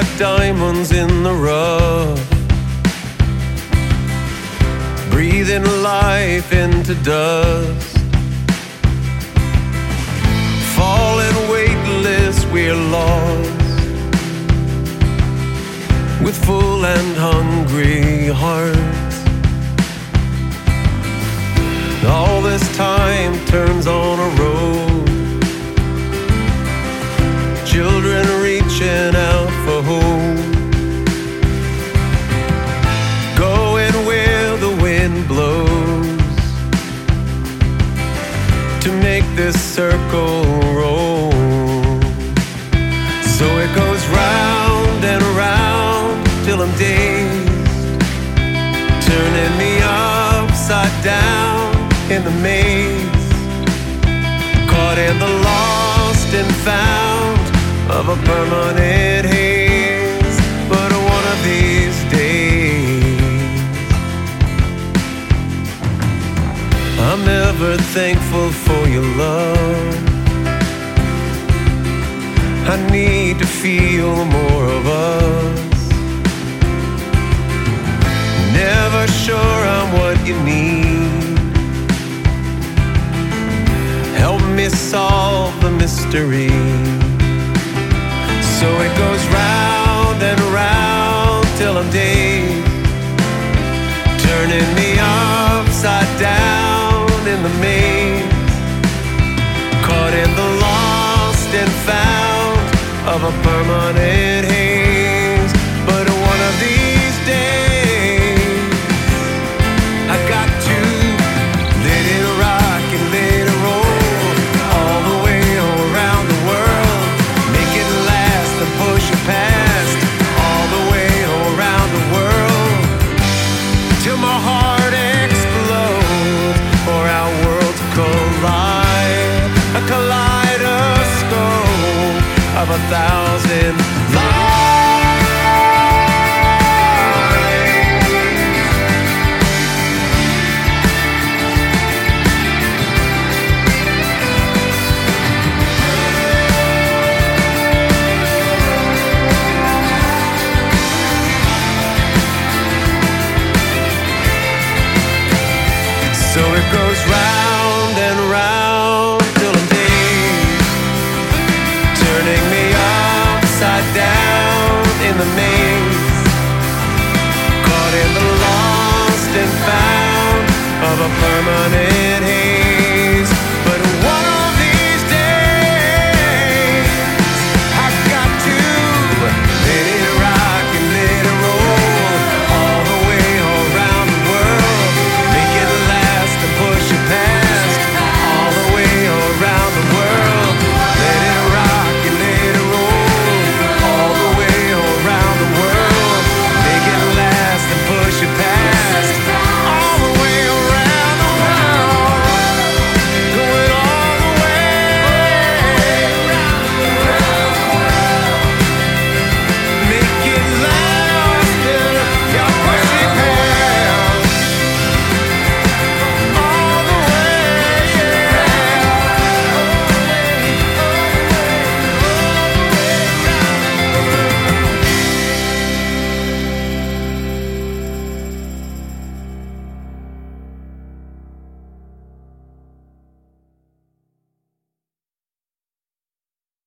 got diamonds in the rough. Breathing life into dust. Falling weightless, we're lost. With full and hungry hearts. And found of a permanent haze. But one of these days, I'm ever thankful for your love. I need to feel more of us. Never sure I'm what you need. Help me solve the mystery. So it goes round and round till I'm dazed, turning me upside down in the maze, caught in the lost and found of a permanent collide. A kaleidoscope of a thousand. So it goes round in the maze, caught in the lost and found of a permanent